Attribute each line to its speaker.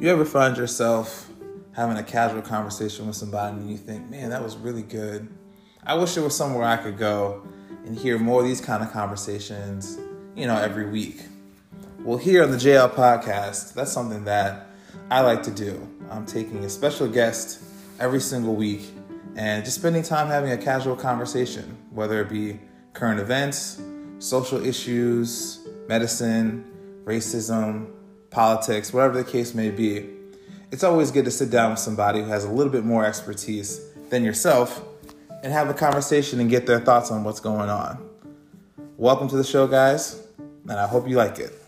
Speaker 1: You ever find yourself having a casual conversation with somebody and you think, man, that was really good. I wish there was somewhere I could go and hear more of these kind of conversations, you know, every week. Well, here on the JL podcast, that's something that I like to do. I'm taking a special guest every single week and just spending time having a casual conversation, whether it be current events, social issues, medicine, racism, politics, whatever the case may be, it's always good to sit down with somebody who has a little bit more expertise than yourself and have a conversation and get their thoughts on what's going on. Welcome to the show, guys, and I hope you like it.